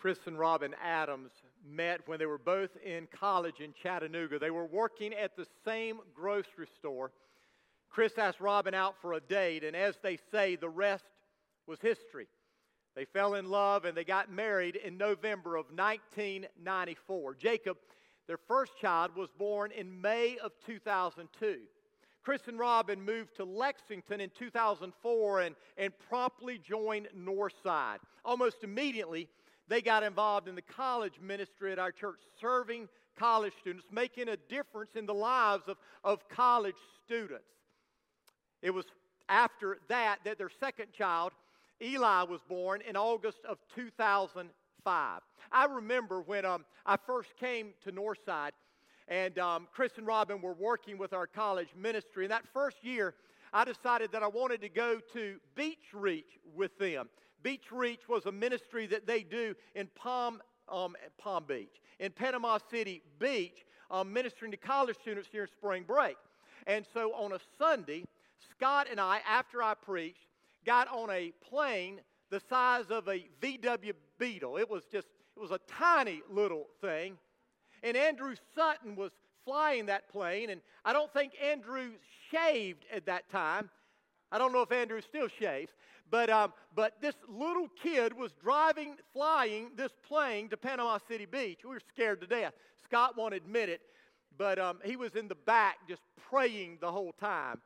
Chris and Robin Adams met when they were both in college in Chattanooga. They were working at the same grocery store. Chris asked Robin out for a date, and as they say, the rest was history. They fell in love and they got married in November of 1994. Jacob, their first child, was born in May of 2002. Chris and Robin moved to Lexington in 2004 and, and promptly joined Northside. Almost immediately, they got involved in the college ministry at our church, serving college students, making a difference in the lives of, of college students. It was after that that their second child, Eli, was born in August of 2005. I remember when um, I first came to Northside, and um, Chris and Robin were working with our college ministry. And that first year, I decided that I wanted to go to Beach Reach with them. Beach Reach was a ministry that they do in Palm, um, Palm Beach, in Panama City Beach, um, ministering to college students during spring break. And so on a Sunday, Scott and I, after I preached, got on a plane the size of a VW Beetle. It was just, it was a tiny little thing. And Andrew Sutton was flying that plane, and I don't think Andrew shaved at that time. I don't know if Andrew still shaves, but, um, but this little kid was driving, flying this plane to Panama City Beach. We were scared to death. Scott won't admit it, but um, he was in the back just praying the whole time.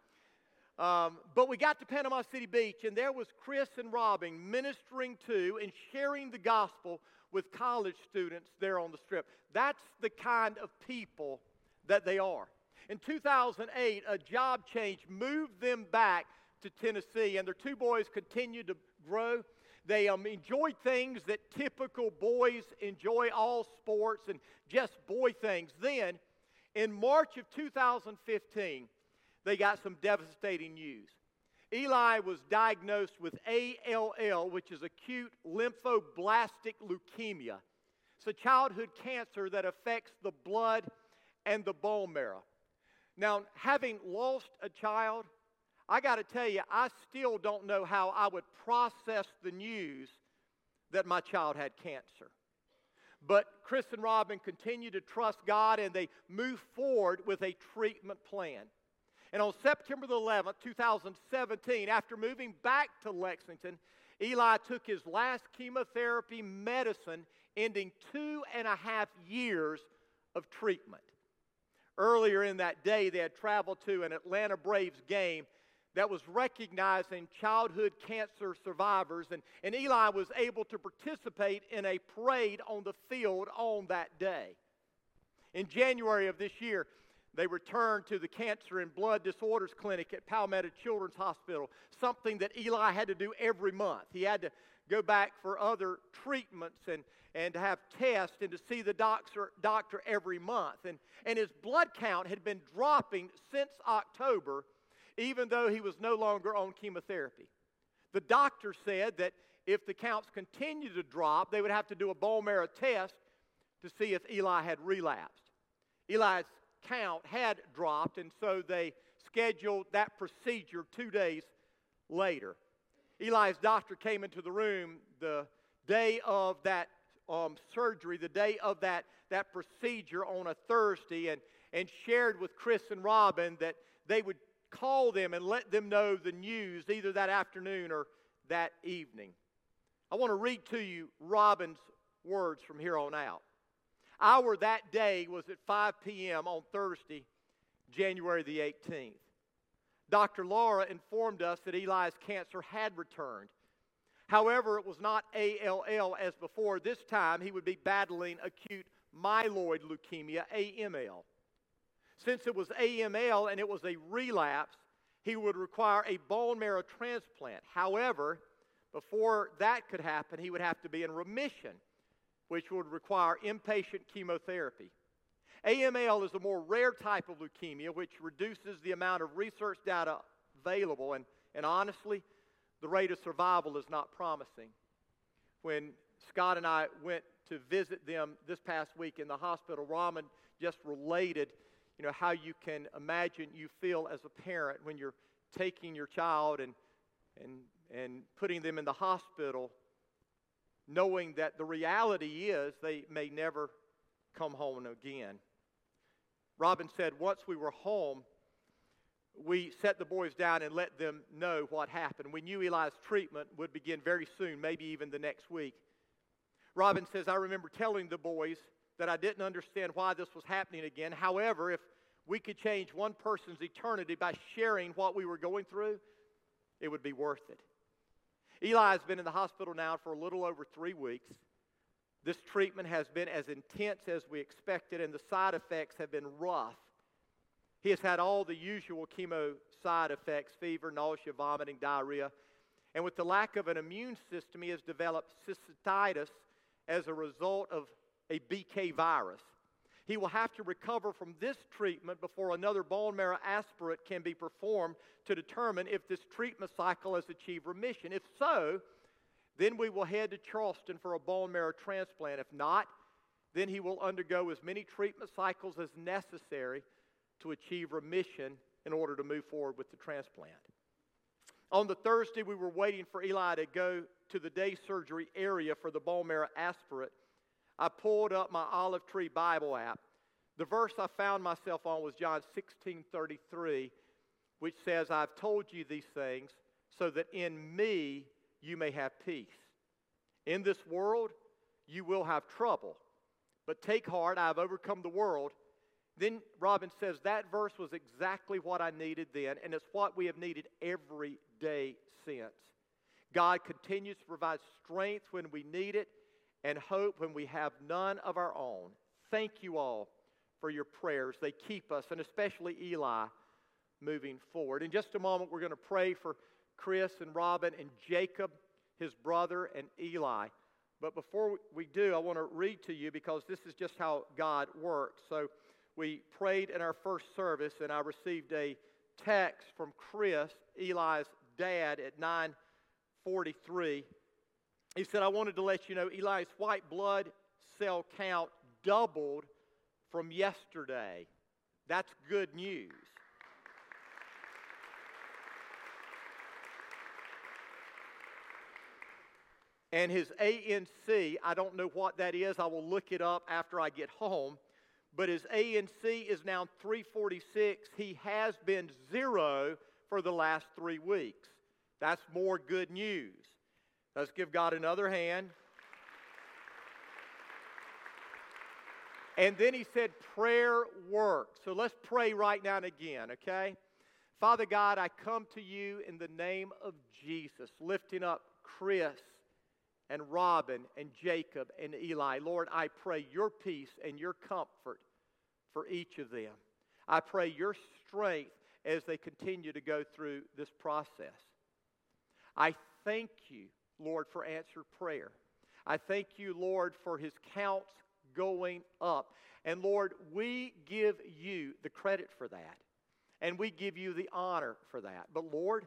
Um, but we got to Panama City Beach, and there was Chris and Robin ministering to and sharing the gospel with college students there on the strip. That's the kind of people that they are. In 2008, a job change moved them back to Tennessee, and their two boys continued to grow. They um, enjoyed things that typical boys enjoy, all sports and just boy things. Then, in March of 2015, they got some devastating news. Eli was diagnosed with ALL, which is acute lymphoblastic leukemia. It's a childhood cancer that affects the blood and the bone marrow. Now, having lost a child, I got to tell you, I still don't know how I would process the news that my child had cancer. But Chris and Robin continue to trust God and they move forward with a treatment plan. And on September the 11th, 2017, after moving back to Lexington, Eli took his last chemotherapy medicine, ending two and a half years of treatment. Earlier in that day, they had traveled to an Atlanta Braves game that was recognizing childhood cancer survivors, and, and Eli was able to participate in a parade on the field on that day. In January of this year, they returned to the Cancer and Blood Disorders Clinic at Palmetto Children's Hospital, something that Eli had to do every month. He had to go back for other treatments and, and to have tests and to see the doctor, doctor every month. And, and his blood count had been dropping since October even though he was no longer on chemotherapy. The doctor said that if the counts continued to drop, they would have to do a bone marrow test to see if Eli had relapsed. Eli's count had dropped, and so they scheduled that procedure two days later. Eli's doctor came into the room the day of that um, surgery, the day of that, that procedure on a Thursday, and, and shared with Chris and Robin that they would call them and let them know the news either that afternoon or that evening. I want to read to you Robin's words from here on out. Our that day was at 5 p.m. on Thursday, January the 18th. Dr. Laura informed us that Eli's cancer had returned. However, it was not ALL as before. This time, he would be battling acute myeloid leukemia, AML. Since it was AML and it was a relapse, he would require a bone marrow transplant. However, before that could happen, he would have to be in remission, which would require inpatient chemotherapy. AML is a more rare type of leukemia, which reduces the amount of research data available, and, and honestly, the rate of survival is not promising. When Scott and I went to visit them this past week in the hospital, Robin just related you know, how you can imagine you feel as a parent when you're taking your child and, and, and putting them in the hospital, knowing that the reality is they may never come home again. Robin said, Once we were home, we set the boys down and let them know what happened. We knew Eli's treatment would begin very soon, maybe even the next week. Robin says, I remember telling the boys that I didn't understand why this was happening again. However, if we could change one person's eternity by sharing what we were going through, it would be worth it. Eli has been in the hospital now for a little over three weeks. This treatment has been as intense as we expected, and the side effects have been rough. He has had all the usual chemo side effects fever, nausea, vomiting, diarrhea. And with the lack of an immune system, he has developed cystitis as a result of a BK virus. He will have to recover from this treatment before another bone marrow aspirate can be performed to determine if this treatment cycle has achieved remission. If so, then we will head to Charleston for a bone marrow transplant. If not, then he will undergo as many treatment cycles as necessary to achieve remission in order to move forward with the transplant. On the Thursday, we were waiting for Eli to go to the day surgery area for the bone marrow aspirate. I pulled up my Olive Tree Bible app. The verse I found myself on was John 16 33, which says, I've told you these things so that in me you may have peace. In this world, you will have trouble. But take heart, I have overcome the world. Then Robin says that verse was exactly what I needed then, and it's what we have needed every day since. God continues to provide strength when we need it and hope when we have none of our own. Thank you all for your prayers. They keep us, and especially Eli, moving forward. In just a moment, we're going to pray for Chris and Robin and Jacob, his brother, and Eli. But before we do, I want to read to you because this is just how God works. So we prayed in our first service, and I received a text from Chris, Eli's dad, at 943. He said, I wanted to let you know Eli's white blood cell count doubled from yesterday. That's good news. And his ANC, I don't know what that is. I will look it up after I get home. But his ANC is now 346. He has been zero for the last three weeks. That's more good news. Let's give God another hand. And then he said, prayer works. So let's pray right now and again, okay? Father God, I come to you in the name of Jesus, lifting up Chris and Robin and Jacob and Eli. Lord, I pray your peace and your comfort for each of them. I pray your strength as they continue to go through this process. I thank you, Lord, for answered prayer. I thank you, Lord, for his counts going up. And Lord, we give you the credit for that. And we give you the honor for that. But Lord,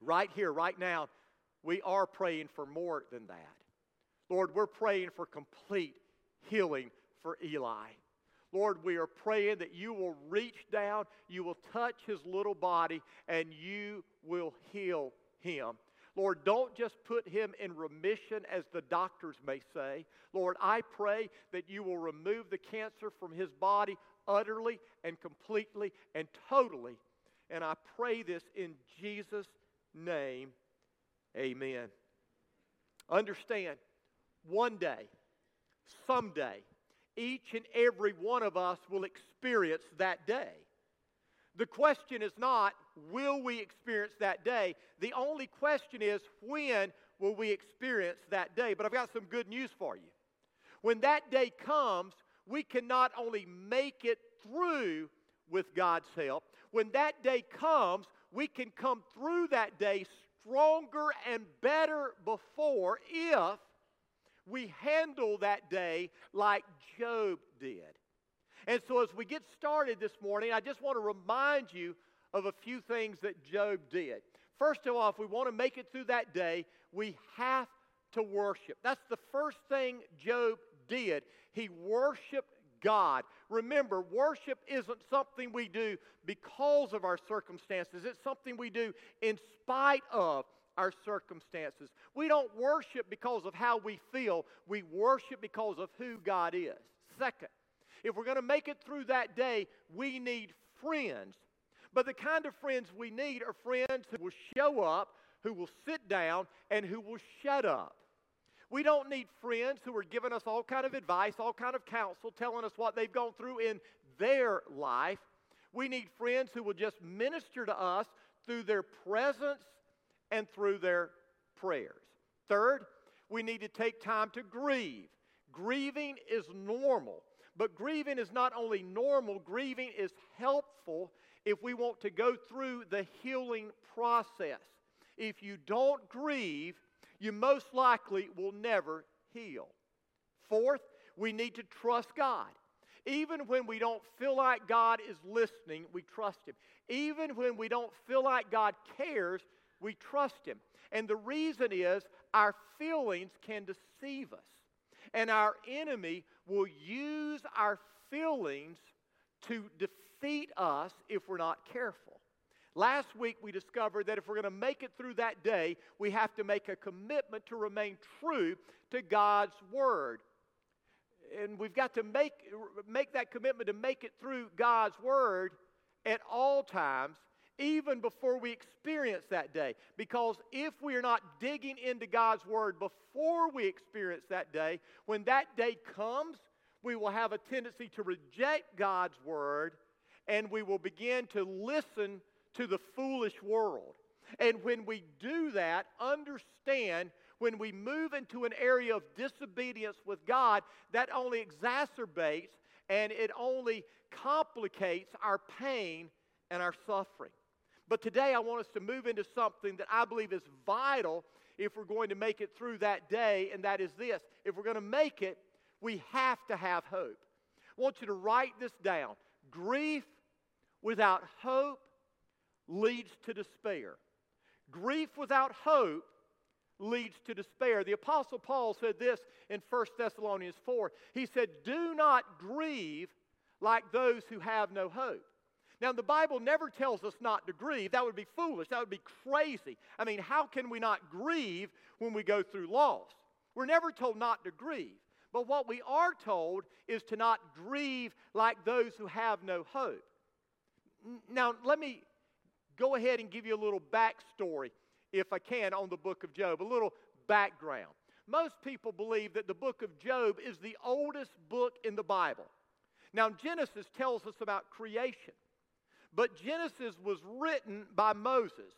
right here, right now, we are praying for more than that. Lord, we're praying for complete healing for Eli. Lord, we are praying that you will reach down, you will touch his little body, and you will heal him. Lord, don't just put him in remission as the doctors may say. Lord, I pray that you will remove the cancer from his body utterly and completely and totally. And I pray this in Jesus' name. Amen. Understand, one day, someday, each and every one of us will experience that day. The question is not, will we experience that day? The only question is, when will we experience that day? But I've got some good news for you. When that day comes, we can not only make it through with God's help, when that day comes, we can come through that day stronger and better before if we handle that day like Job did. And so, as we get started this morning, I just want to remind you of a few things that Job did. First of all, if we want to make it through that day, we have to worship. That's the first thing Job did. He worshiped God. Remember, worship isn't something we do because of our circumstances, it's something we do in spite of our circumstances. We don't worship because of how we feel, we worship because of who God is. Second, if we're going to make it through that day, we need friends. But the kind of friends we need are friends who will show up, who will sit down, and who will shut up. We don't need friends who are giving us all kind of advice, all kind of counsel, telling us what they've gone through in their life. We need friends who will just minister to us through their presence and through their prayers. Third, we need to take time to grieve. Grieving is normal, but grieving is not only normal, grieving is helpful if we want to go through the healing process. If you don't grieve, you most likely will never heal. Fourth, we need to trust God. Even when we don't feel like God is listening, we trust Him. Even when we don't feel like God cares, we trust Him. And the reason is our feelings can deceive us. And our enemy will use our feelings to defeat us if we're not careful. Last week we discovered that if we're going to make it through that day, we have to make a commitment to remain true to God's Word. And we've got to make, make that commitment to make it through God's Word at all times, even before we experience that day. Because if we are not digging into God's Word before we experience that day, when that day comes, we will have a tendency to reject God's Word and we will begin to listen to the foolish world. And when we do that, understand when we move into an area of disobedience with God, that only exacerbates and it only complicates our pain and our suffering. But today I want us to move into something that I believe is vital if we're going to make it through that day, and that is this. If we're going to make it, we have to have hope. I want you to write this down. Grief without hope leads to despair. Grief without hope leads to despair. The Apostle Paul said this in 1 Thessalonians 4. He said, Do not grieve like those who have no hope. Now, the Bible never tells us not to grieve. That would be foolish. That would be crazy. I mean, how can we not grieve when we go through loss? We're never told not to grieve. But what we are told is to not grieve like those who have no hope. Now, let me go ahead and give you a little backstory, if I can, on the book of Job, a little background. Most people believe that the book of Job is the oldest book in the Bible. Now, Genesis tells us about creation, but Genesis was written by Moses.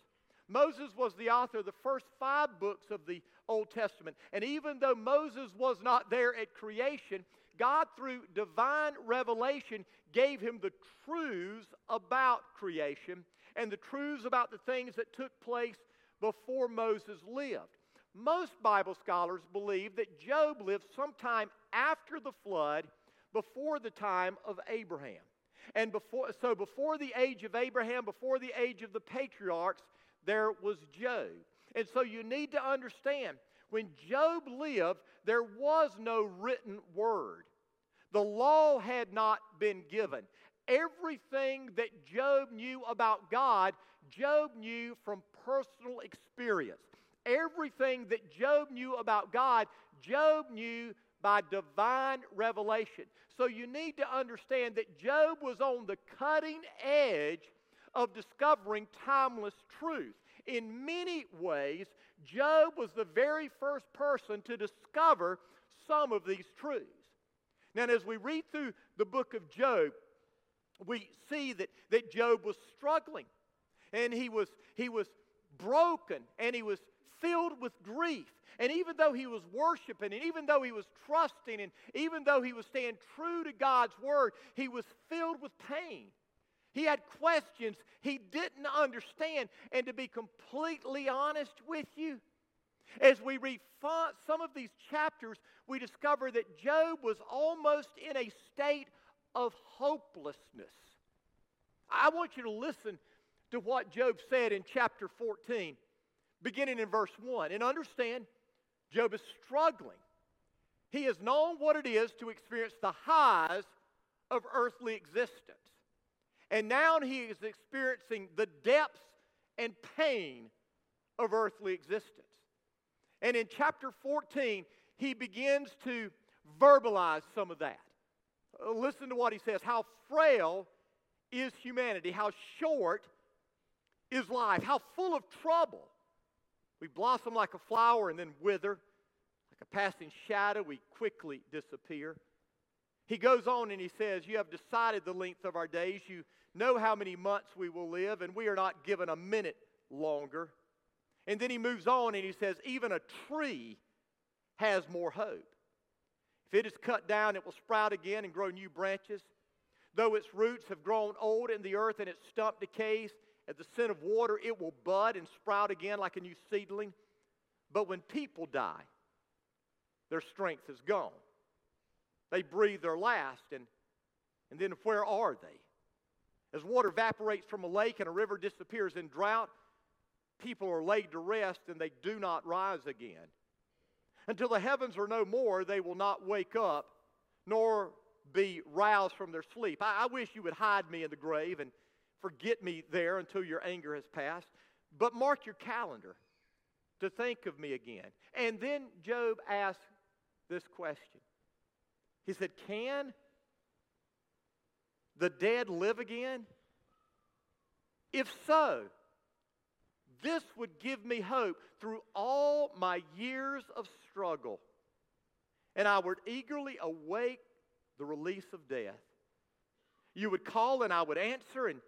Moses was the author of the first five books of the Old Testament. And even though Moses was not there at creation, God, through divine revelation, gave him the truths about creation and the truths about the things that took place before Moses lived. Most Bible scholars believe that Job lived sometime after the flood, before the time of Abraham. And before, so before the age of Abraham, before the age of the patriarchs, there was Job. And so you need to understand when Job lived, there was no written word. The law had not been given. Everything that Job knew about God, Job knew from personal experience. Everything that Job knew about God, Job knew by divine revelation. So you need to understand that Job was on the cutting edge of discovering timeless truth. In many ways, Job was the very first person to discover some of these truths. Now, as we read through the book of Job, we see that, that Job was struggling and he was, he was broken and he was filled with grief. And even though he was worshiping and even though he was trusting and even though he was staying true to God's word, he was filled with pain. He had questions he didn't understand. And to be completely honest with you, as we read some of these chapters, we discover that Job was almost in a state of hopelessness. I want you to listen to what Job said in chapter 14, beginning in verse 1. And understand, Job is struggling. He has known what it is to experience the highs of earthly existence. And now he is experiencing the depths and pain of earthly existence. And in chapter 14, he begins to verbalize some of that. Uh, listen to what he says how frail is humanity, how short is life, how full of trouble. We blossom like a flower and then wither. Like a passing shadow, we quickly disappear. He goes on and he says, You have decided the length of our days. You know how many months we will live, and we are not given a minute longer. And then he moves on and he says, Even a tree has more hope. If it is cut down, it will sprout again and grow new branches. Though its roots have grown old in the earth and its stump decays, at the scent of water, it will bud and sprout again like a new seedling. But when people die, their strength is gone. They breathe their last, and, and then where are they? As water evaporates from a lake and a river disappears in drought, people are laid to rest and they do not rise again. Until the heavens are no more, they will not wake up nor be roused from their sleep. I, I wish you would hide me in the grave and forget me there until your anger has passed. But mark your calendar to think of me again. And then Job asked this question He said, Can the dead live again? If so, this would give me hope through all my years of struggle. And I would eagerly await the release of death. You would call and I would answer, and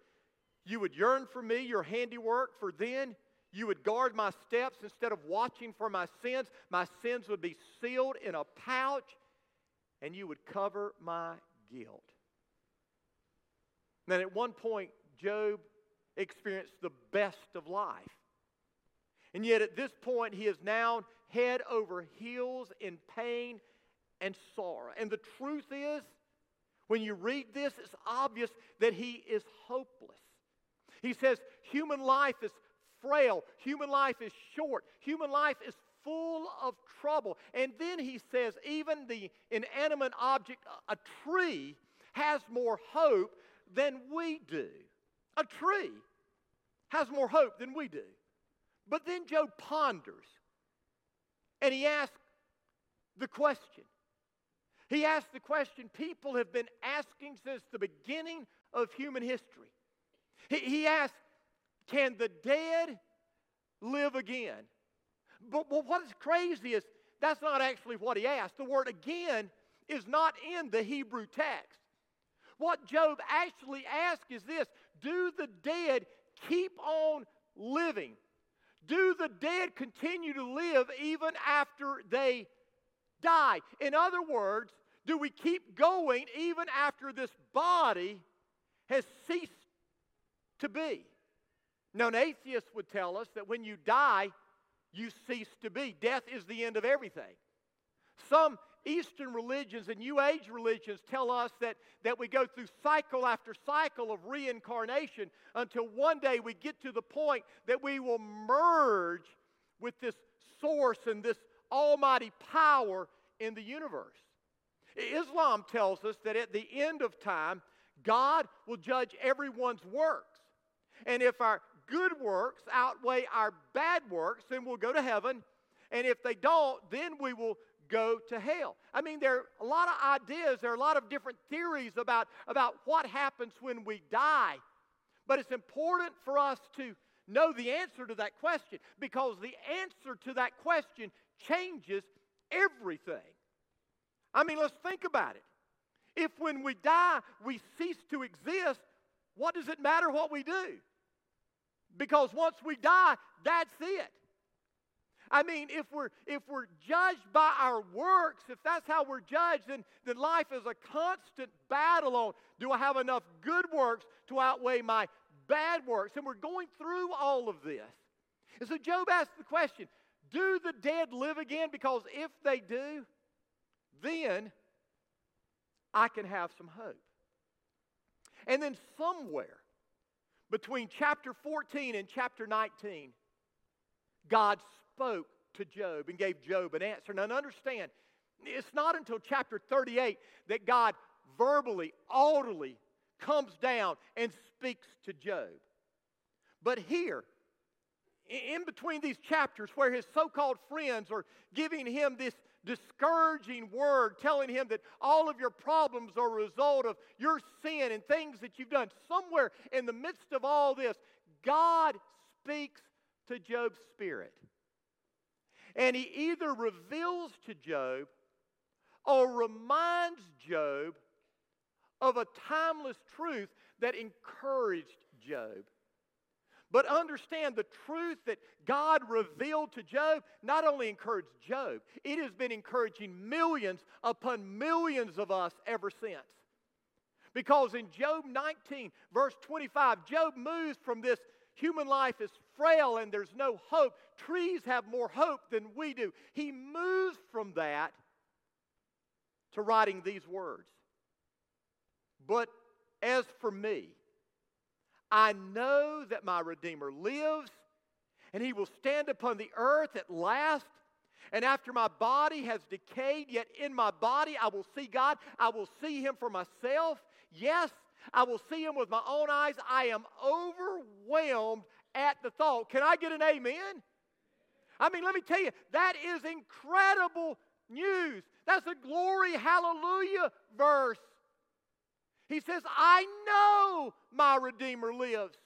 you would yearn for me, your handiwork, for then you would guard my steps instead of watching for my sins. My sins would be sealed in a pouch, and you would cover my guilt. Then at one point, Job experienced the best of life. And yet at this point, he is now head over heels in pain and sorrow. And the truth is, when you read this, it's obvious that he is hopeless. He says, human life is frail, human life is short, human life is full of trouble. And then he says, even the inanimate object, a tree, has more hope than we do. A tree has more hope than we do. But then Job ponders and he asks the question. He asks the question people have been asking since the beginning of human history. He, he asks, Can the dead live again? But, but what is crazy is that's not actually what he asked. The word again is not in the Hebrew text. What Job actually asks is this Do the dead keep on living? Do the dead continue to live even after they die? In other words, do we keep going even after this body has ceased to be? Now, an atheist would tell us that when you die, you cease to be. Death is the end of everything. Some Eastern religions and New Age religions tell us that, that we go through cycle after cycle of reincarnation until one day we get to the point that we will merge with this source and this almighty power in the universe. Islam tells us that at the end of time, God will judge everyone's works. And if our good works outweigh our bad works, then we'll go to heaven. And if they don't, then we will go to hell. I mean, there are a lot of ideas, there are a lot of different theories about, about what happens when we die. But it's important for us to know the answer to that question because the answer to that question changes everything. I mean, let's think about it. If when we die we cease to exist, what does it matter what we do? Because once we die, that's it. I mean, if we're, if we're judged by our works, if that's how we're judged, then, then life is a constant battle on do I have enough good works to outweigh my bad works? And we're going through all of this. And so Job asked the question Do the dead live again? Because if they do, then I can have some hope. And then somewhere between chapter 14 and chapter 19, God spoke to Job and gave Job an answer. Now, understand, it's not until chapter 38 that God verbally, audibly comes down and speaks to Job. But here, in between these chapters where his so called friends are giving him this discouraging word, telling him that all of your problems are a result of your sin and things that you've done. Somewhere in the midst of all this, God speaks to Job's spirit. And he either reveals to Job or reminds Job of a timeless truth that encouraged Job. But understand the truth that God revealed to Job not only encouraged Job, it has been encouraging millions upon millions of us ever since. Because in Job 19, verse 25, Job moves from this human life is frail and there's no hope. Trees have more hope than we do. He moves from that to writing these words. But as for me, I know that my Redeemer lives, and he will stand upon the earth at last. And after my body has decayed, yet in my body I will see God. I will see him for myself. Yes, I will see him with my own eyes. I am overwhelmed at the thought. Can I get an amen? I mean, let me tell you, that is incredible news. That's a glory, hallelujah verse. He says, I know my Redeemer lives.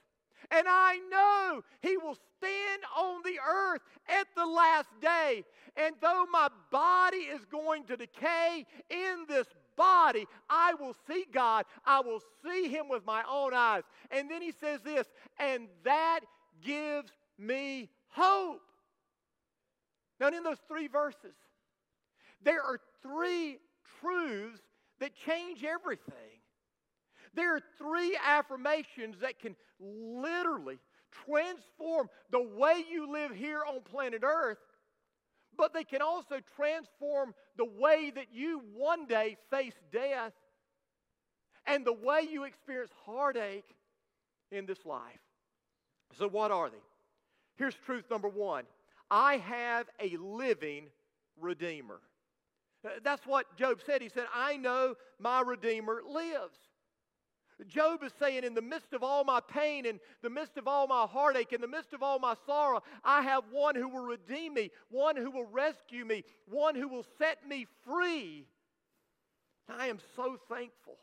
And I know he will stand on the earth at the last day. And though my body is going to decay in this body, I will see God. I will see him with my own eyes. And then he says this, and that gives me hope. Now, in those three verses, there are three truths that change everything. There are three affirmations that can literally transform the way you live here on planet Earth, but they can also transform the way that you one day face death and the way you experience heartache in this life. So, what are they? Here's truth number one I have a living Redeemer. Uh, that's what Job said. He said, I know my Redeemer lives. Job is saying, in the midst of all my pain, in the midst of all my heartache, in the midst of all my sorrow, I have one who will redeem me, one who will rescue me, one who will set me free. I am so thankful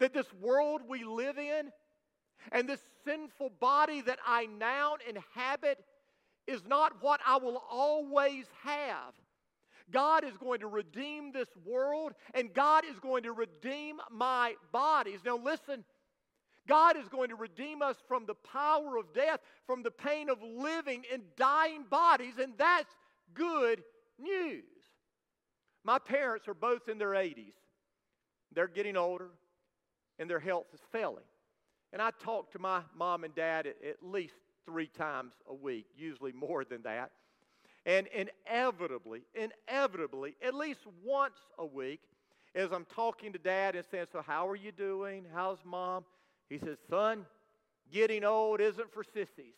that this world we live in and this sinful body that I now inhabit is not what I will always have. God is going to redeem this world and God is going to redeem my bodies. Now, listen. God is going to redeem us from the power of death, from the pain of living in dying bodies, and that's good news. My parents are both in their 80s. They're getting older, and their health is failing. And I talk to my mom and dad at, at least three times a week, usually more than that. And inevitably, inevitably, at least once a week, as I'm talking to dad and saying, So, how are you doing? How's mom? He says, Son, getting old isn't for sissies.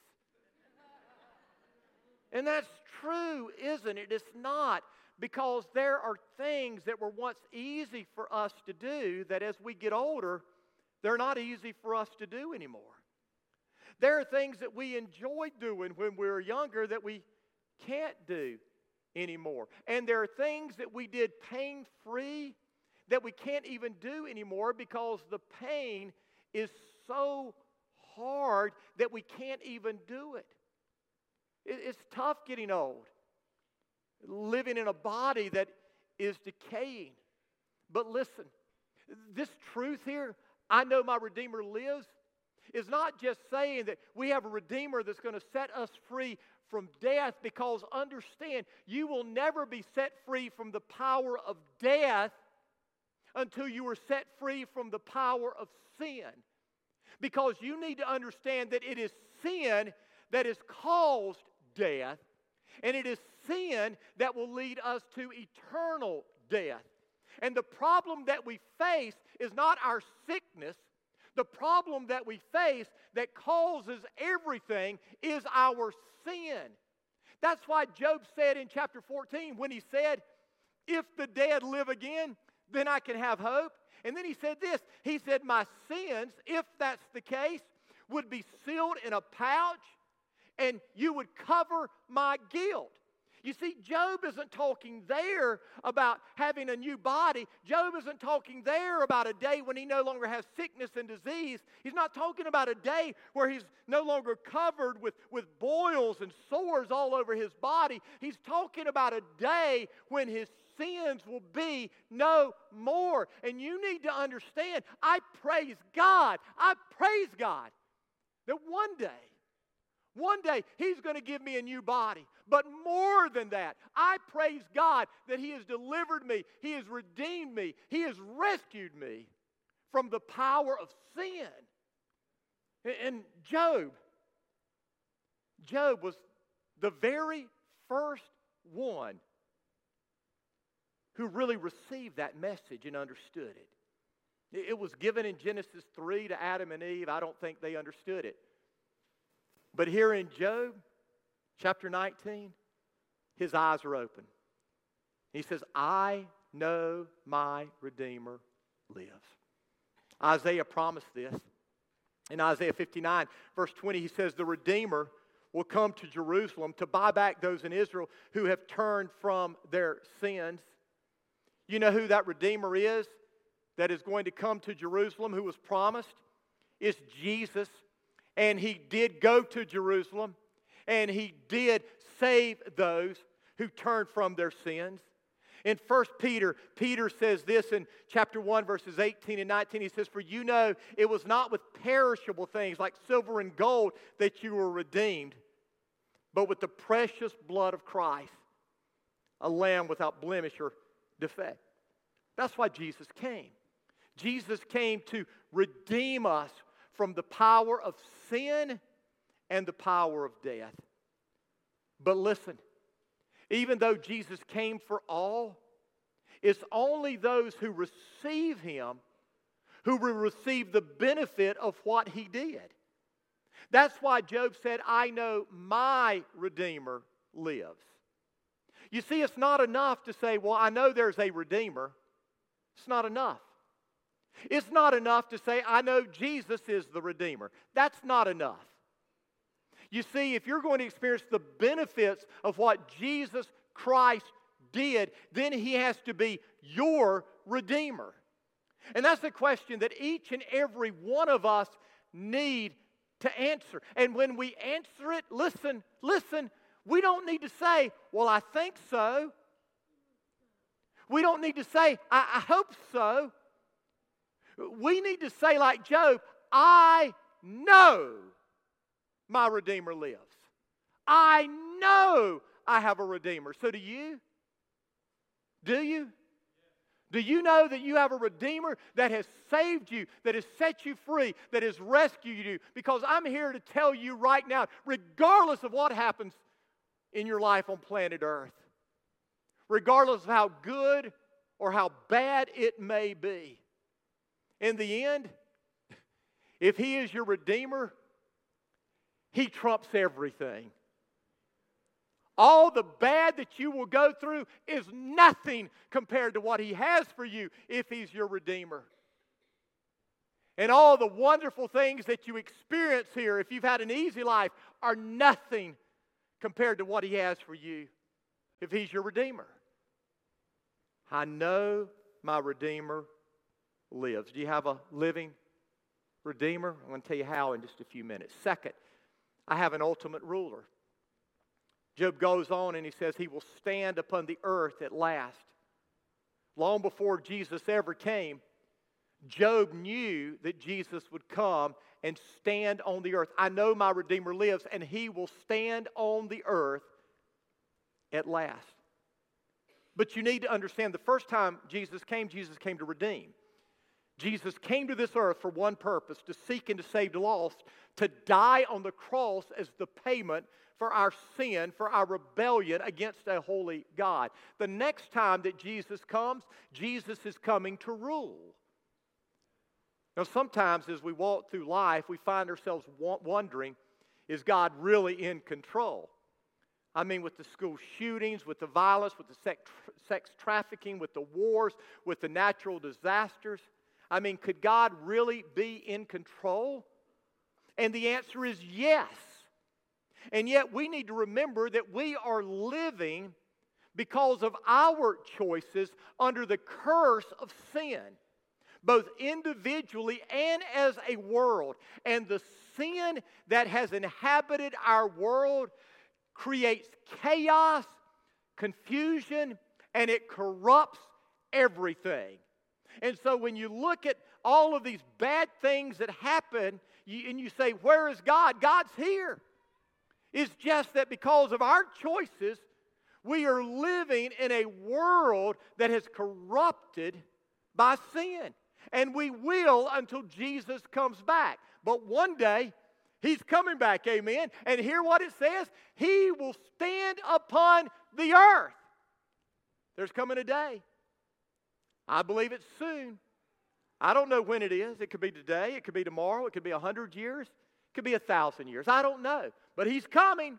and that's true, isn't it? It's not. Because there are things that were once easy for us to do that as we get older, they're not easy for us to do anymore. There are things that we enjoyed doing when we were younger that we can't do anymore. And there are things that we did pain free that we can't even do anymore because the pain is so hard that we can't even do it. It's tough getting old, living in a body that is decaying. But listen, this truth here, I know my Redeemer lives, is not just saying that we have a Redeemer that's going to set us free from death because understand, you will never be set free from the power of death until you are set free from the power of sin. Because you need to understand that it is sin that has caused death, and it is sin that will lead us to eternal death. And the problem that we face is not our sickness. The problem that we face that causes everything is our sin. That's why Job said in chapter 14, when he said, If the dead live again, then I can have hope. And then he said this He said, My sins, if that's the case, would be sealed in a pouch and you would cover my guilt. You see, Job isn't talking there about having a new body. Job isn't talking there about a day when he no longer has sickness and disease. He's not talking about a day where he's no longer covered with, with boils and sores all over his body. He's talking about a day when his sins will be no more. And you need to understand, I praise God. I praise God that one day, one day He's going to give me a new body. But more than that, I praise God that He has delivered me, He has redeemed me, He has rescued me from the power of sin. And Job, Job was the very first one who really received that message and understood it. It was given in Genesis 3 to Adam and Eve. I don't think they understood it. But here in Job chapter 19, his eyes are open. He says, I know my Redeemer lives. Isaiah promised this. In Isaiah 59, verse 20, he says, The Redeemer will come to Jerusalem to buy back those in Israel who have turned from their sins. You know who that Redeemer is that is going to come to Jerusalem, who was promised? Is Jesus. And he did go to Jerusalem, and he did save those who turned from their sins. In 1 Peter, Peter says this in chapter 1, verses 18 and 19. He says, For you know it was not with perishable things like silver and gold that you were redeemed, but with the precious blood of Christ, a lamb without blemish or defect. That's why Jesus came. Jesus came to redeem us from the power of sin and the power of death. But listen, even though Jesus came for all, it's only those who receive him who will receive the benefit of what he did. That's why Job said, I know my Redeemer lives. You see, it's not enough to say, Well, I know there's a Redeemer. It's not enough. It's not enough to say, I know Jesus is the Redeemer. That's not enough. You see, if you're going to experience the benefits of what Jesus Christ did, then He has to be your Redeemer. And that's the question that each and every one of us need to answer. And when we answer it, listen, listen, we don't need to say, Well, I think so. We don't need to say, I, I hope so. We need to say, like Job, I know my Redeemer lives. I know I have a Redeemer. So do you? Do you? Do you know that you have a Redeemer that has saved you, that has set you free, that has rescued you? Because I'm here to tell you right now, regardless of what happens in your life on planet Earth, regardless of how good or how bad it may be, in the end, if He is your Redeemer, He trumps everything. All the bad that you will go through is nothing compared to what He has for you if He's your Redeemer. And all the wonderful things that you experience here, if you've had an easy life, are nothing compared to what He has for you if He's your Redeemer. I know my Redeemer lives. Do you have a living Redeemer? I'm going to tell you how in just a few minutes. Second, I have an ultimate ruler. Job goes on and he says, He will stand upon the earth at last. Long before Jesus ever came, Job knew that Jesus would come and stand on the earth. I know my Redeemer lives, and he will stand on the earth at last. But you need to understand the first time Jesus came, Jesus came to redeem. Jesus came to this earth for one purpose to seek and to save the lost, to die on the cross as the payment for our sin, for our rebellion against a holy God. The next time that Jesus comes, Jesus is coming to rule. Now, sometimes as we walk through life, we find ourselves wondering is God really in control? I mean, with the school shootings, with the violence, with the sex, trafficking, with the wars, with the natural disasters. I mean, could God really be in control? And the answer is yes. And yet we need to remember that we are living because of our choices under the curse of sin, both individually and as a world. And the sin that has inhabited our world creates chaos, confusion, and it corrupts everything. And so when you look at all of these bad things that happen, you, and you say, Where is God? God's here. It's just that because of our choices, we are living in a world that has corrupted by sin. And we will until Jesus comes back. But one day, He's coming back, amen. And hear what it says He will stand upon the earth. There's coming a day. I believe it's soon. I don't know when it is. It could be today, it could be tomorrow, it could be a hundred years, it could be a thousand years. I don't know. But He's coming.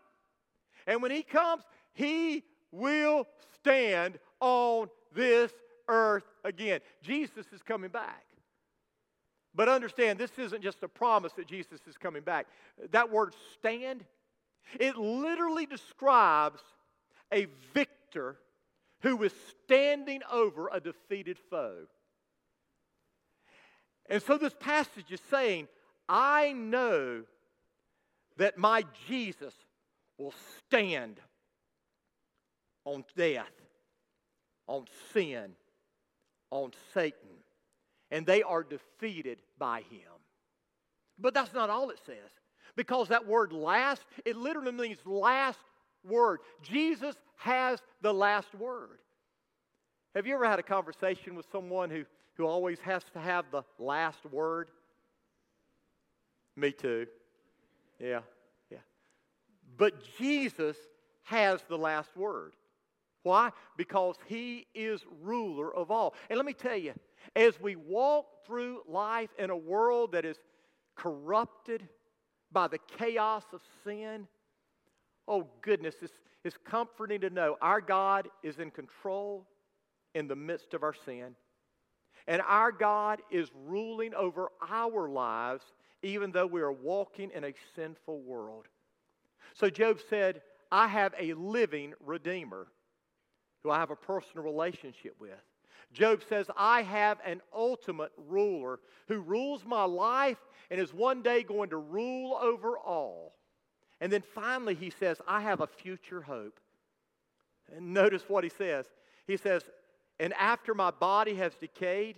And when He comes, He will stand on this earth again. Jesus is coming back. But understand, this isn't just a promise that Jesus is coming back. That word stand, it literally describes a victor who is standing over a defeated foe. And so this passage is saying, I know that my Jesus will stand on death, on sin, on Satan, and they are defeated by him. But that's not all it says, because that word last, it literally means last word. Jesus has the last word. Have you ever had a conversation with someone who, who always has to have the last word? Me too. Yeah, yeah. But Jesus has the last word. Why? Because he is ruler of all. And let me tell you, as we walk through life in a world that is corrupted by the chaos of sin, oh goodness, it's, it's comforting to know our God is in control in the midst of our sin. And our God is ruling over our lives even though we are walking in a sinful world. So Job said, I have a living Redeemer who I have a personal relationship with. Job says, I have an ultimate ruler who rules my life and is one day going to rule over all. And then finally, he says, I have a future hope. And notice what he says. He says, And after my body has decayed,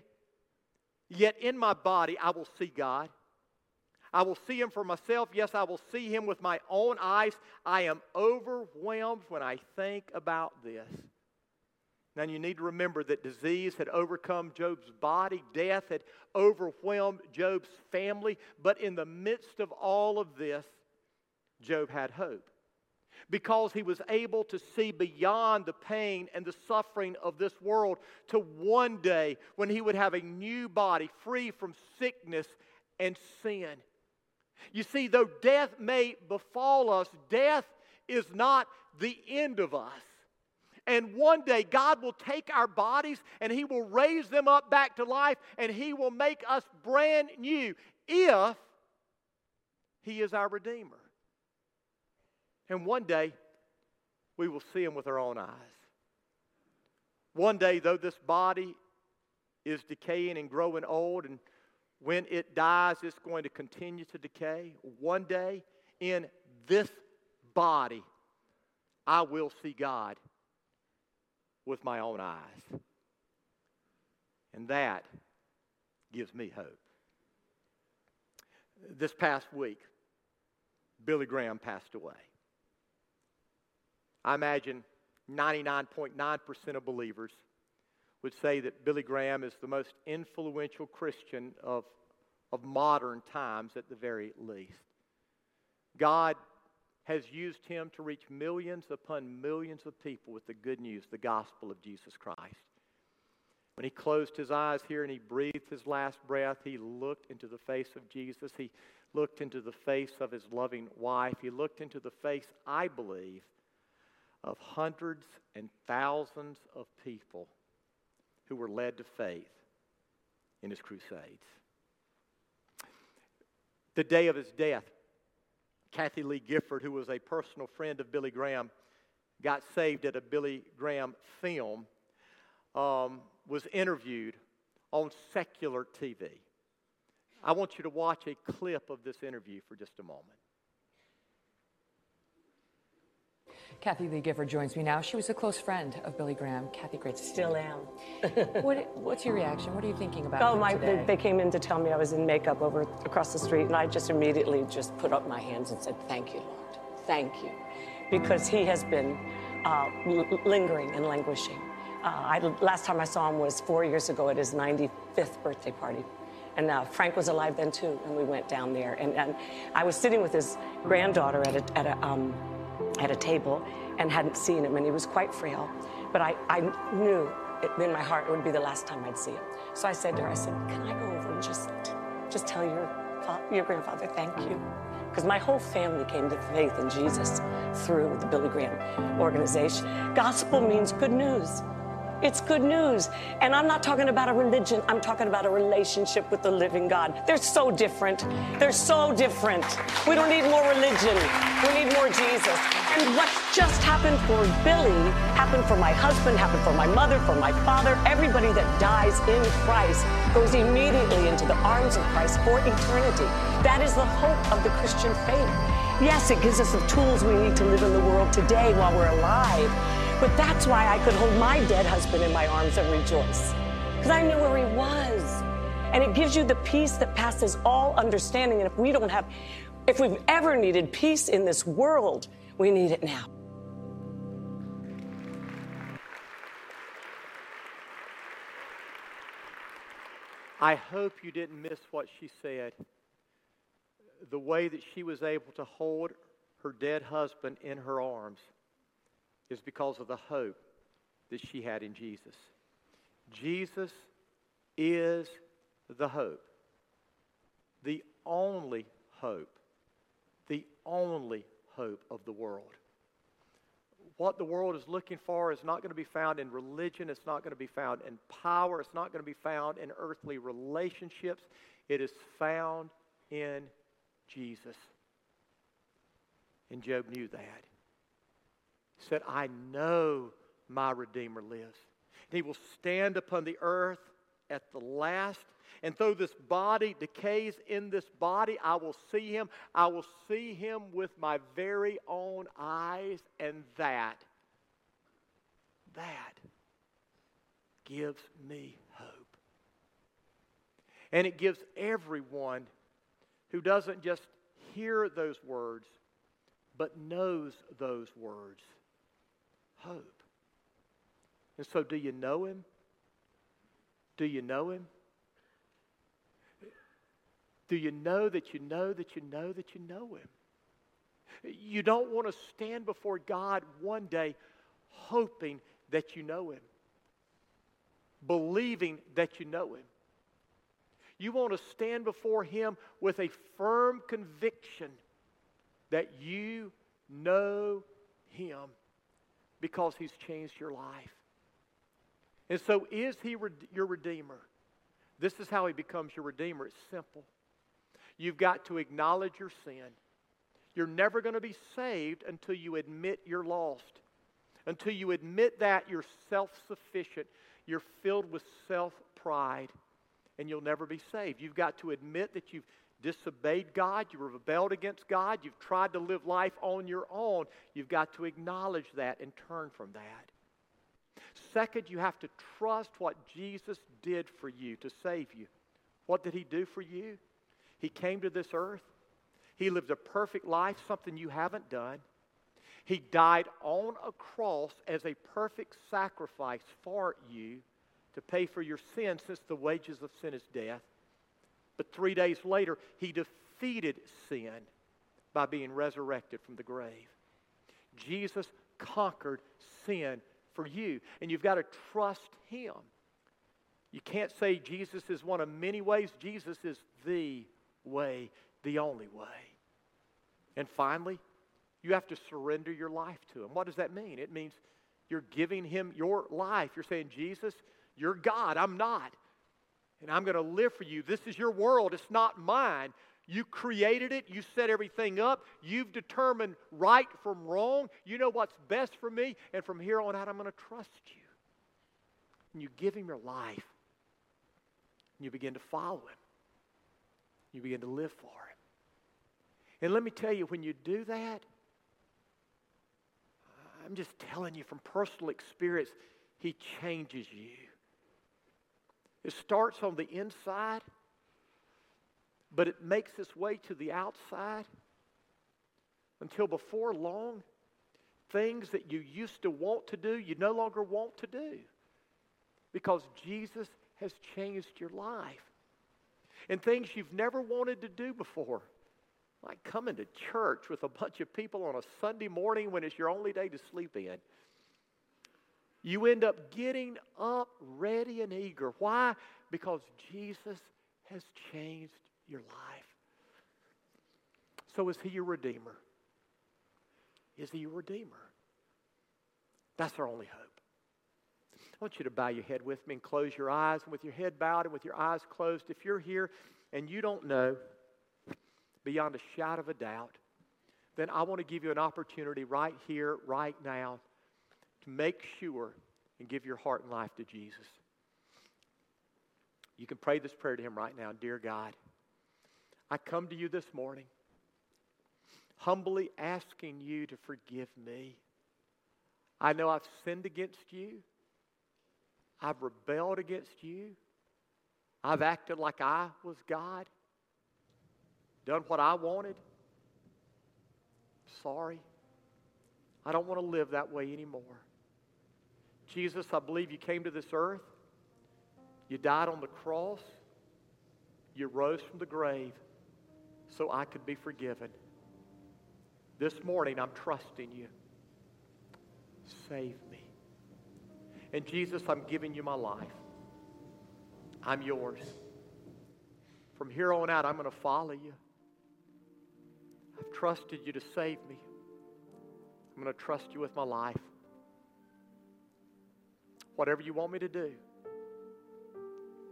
yet in my body I will see God. I will see him for myself. Yes, I will see him with my own eyes. I am overwhelmed when I think about this. Now, you need to remember that disease had overcome Job's body, death had overwhelmed Job's family, but in the midst of all of this, Job had hope because he was able to see beyond the pain and the suffering of this world to one day when he would have a new body free from sickness and sin. You see, though death may befall us, death is not the end of us. And one day, God will take our bodies and He will raise them up back to life and He will make us brand new if He is our Redeemer. And one day, we will see Him with our own eyes. One day, though this body is decaying and growing old, and when it dies, it's going to continue to decay. One day, in this body, I will see God with my own eyes. And that gives me hope. This past week, Billy Graham passed away. I imagine 99.9% of believers would say that Billy Graham is the most influential Christian of, of modern times at the very least. God has used him to reach millions upon millions of people with the good news, the gospel of Jesus Christ. When he closed his eyes here and he breathed his last breath, he looked into the face of Jesus. He looked into the face of his loving wife. He looked into the face, I believe, of hundreds and thousands of people who were led to faith in his crusades. The day of his death, Kathie Lee Gifford, who was a personal friend of Billy Graham, got saved at a Billy Graham film, um, was interviewed on secular TV. I want you to watch a clip of this interview for just a moment. Kathie Lee Gifford joins me now. She was a close friend of Billy Graham. Kathie, great to see Still am. what, what's your reaction? What are you thinking about? Oh, my! today? They, came in to tell me I was in makeup over across the street, and I just immediately just put up my hands and said, "Thank you, Lord, thank you," because he has been uh, lingering and languishing. Uh, I, last time I saw him was four years ago at his 95th birthday party. And uh, Frank was alive then too, and we went down there. And, and I was sitting with his granddaughter at a, at a, um, at a table and hadn't seen him, and he was quite frail. But I, I knew it, in my heart it would be the last time I'd see him. So I said to her, I said, Can I go over and just, just tell your, your grandfather thank you? Because my whole family came to faith in Jesus through the Billy Graham organization. Gospel means good news. It's good news. And I'm not talking about a religion, I'm talking about a relationship with the living God. They're so different. They're so different. We don't need more religion, we need more Jesus. And what just happened for Billy happened for my husband, happened for my mother, for my father. Everybody that dies in Christ goes immediately into the arms of Christ for eternity. That is the hope of the Christian faith. Yes, it gives us the tools we need to live in the world today while we're alive. But that's why I could hold my dead husband in my arms and rejoice. Because I knew where he was. And it gives you the peace that passes all understanding. And if we don't have, if we've ever needed peace in this world, we need it now. I hope you didn't miss what she said. The way that she was able to hold her dead husband in her arms is because of the hope that she had in Jesus. Jesus is the hope, the only hope, the only hope of the world. What the world is looking for is not going to be found in religion, it's not going to be found in power, it's not going to be found in earthly relationships. It is found in Jesus. And Job knew that. Said, I know my Redeemer lives. He will stand upon the earth at the last. And though this body decays in this body, I will see him. I will see him with my very own eyes. And that, that gives me hope. And it gives everyone who doesn't just hear those words, but knows those words hope. And so, do you know him? Do you know him? Do you know that you know that you know that you know him? You don't want to stand before God one day hoping that you know him, believing that you know him. You want to stand before him with a firm conviction that you know him because he's changed your life. And so, is he re- your Redeemer? This is how he becomes your Redeemer. It's simple. You've got to acknowledge your sin. You're never going to be saved until you admit you're lost, until you admit that you're self sufficient, you're filled with self pride, and you'll never be saved. You've got to admit that you've disobeyed God, you rebelled against God, you've tried to live life on your own. You've got to acknowledge that and turn from that. Second, you have to trust what Jesus did for you to save you. What did he do for you? He came to this earth. He lived a perfect life, something you haven't done. He died on a cross as a perfect sacrifice for you to pay for your sin, since the wages of sin is death. But three days later, he defeated sin by being resurrected from the grave. Jesus conquered sin for you, and you've got to trust him. You can't say Jesus is one of many ways, Jesus is the way, the only way. And finally, you have to surrender your life to him. What does that mean? It means you're giving him your life. You're saying, Jesus, you're God, I'm not. And I'm going to live for you. This is your world, it's not mine. You created it. You set everything up. You've determined right from wrong. You know what's best for me. And from here on out, I'm going to trust you. And you give him your life. And you begin to follow him. You begin to live for him. And let me tell you, when you do that, I'm just telling you from personal experience, he changes you. It starts on the inside but it makes its way to the outside until before long, things that you used to want to do, you no longer want to do because Jesus has changed your life. And things you've never wanted to do before, like coming to church with a bunch of people on a Sunday morning when it's your only day to sleep in. You end up getting up ready and eager. Why? Because Jesus has changed your life. So, is He your Redeemer? Is He your Redeemer? That's our only hope. I want you to bow your head with me and close your eyes. And with your head bowed and with your eyes closed, if you're here and you don't know beyond a shadow of a doubt, then I want to give you an opportunity right here, right now, to make sure and give your heart and life to Jesus. You can pray this prayer to Him right now Dear God, I come to you this morning humbly asking you to forgive me. I know I've sinned against you. I've rebelled against you. I've acted like I was God, done what I wanted. Sorry. I don't want to live that way anymore. Jesus, I believe you came to this earth. You died on the cross. You rose from the grave so I could be forgiven. This morning, I'm trusting you. Save me. And Jesus, I'm giving you my life. I'm yours. From here on out, I'm going to follow you. I've trusted you to save me. I'm going to trust you with my life. Whatever you want me to do,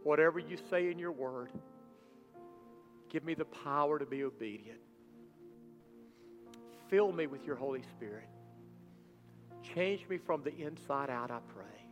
whatever you say in your word. Give me the power to be obedient. Fill me with your Holy Spirit. Change me from the inside out, I pray.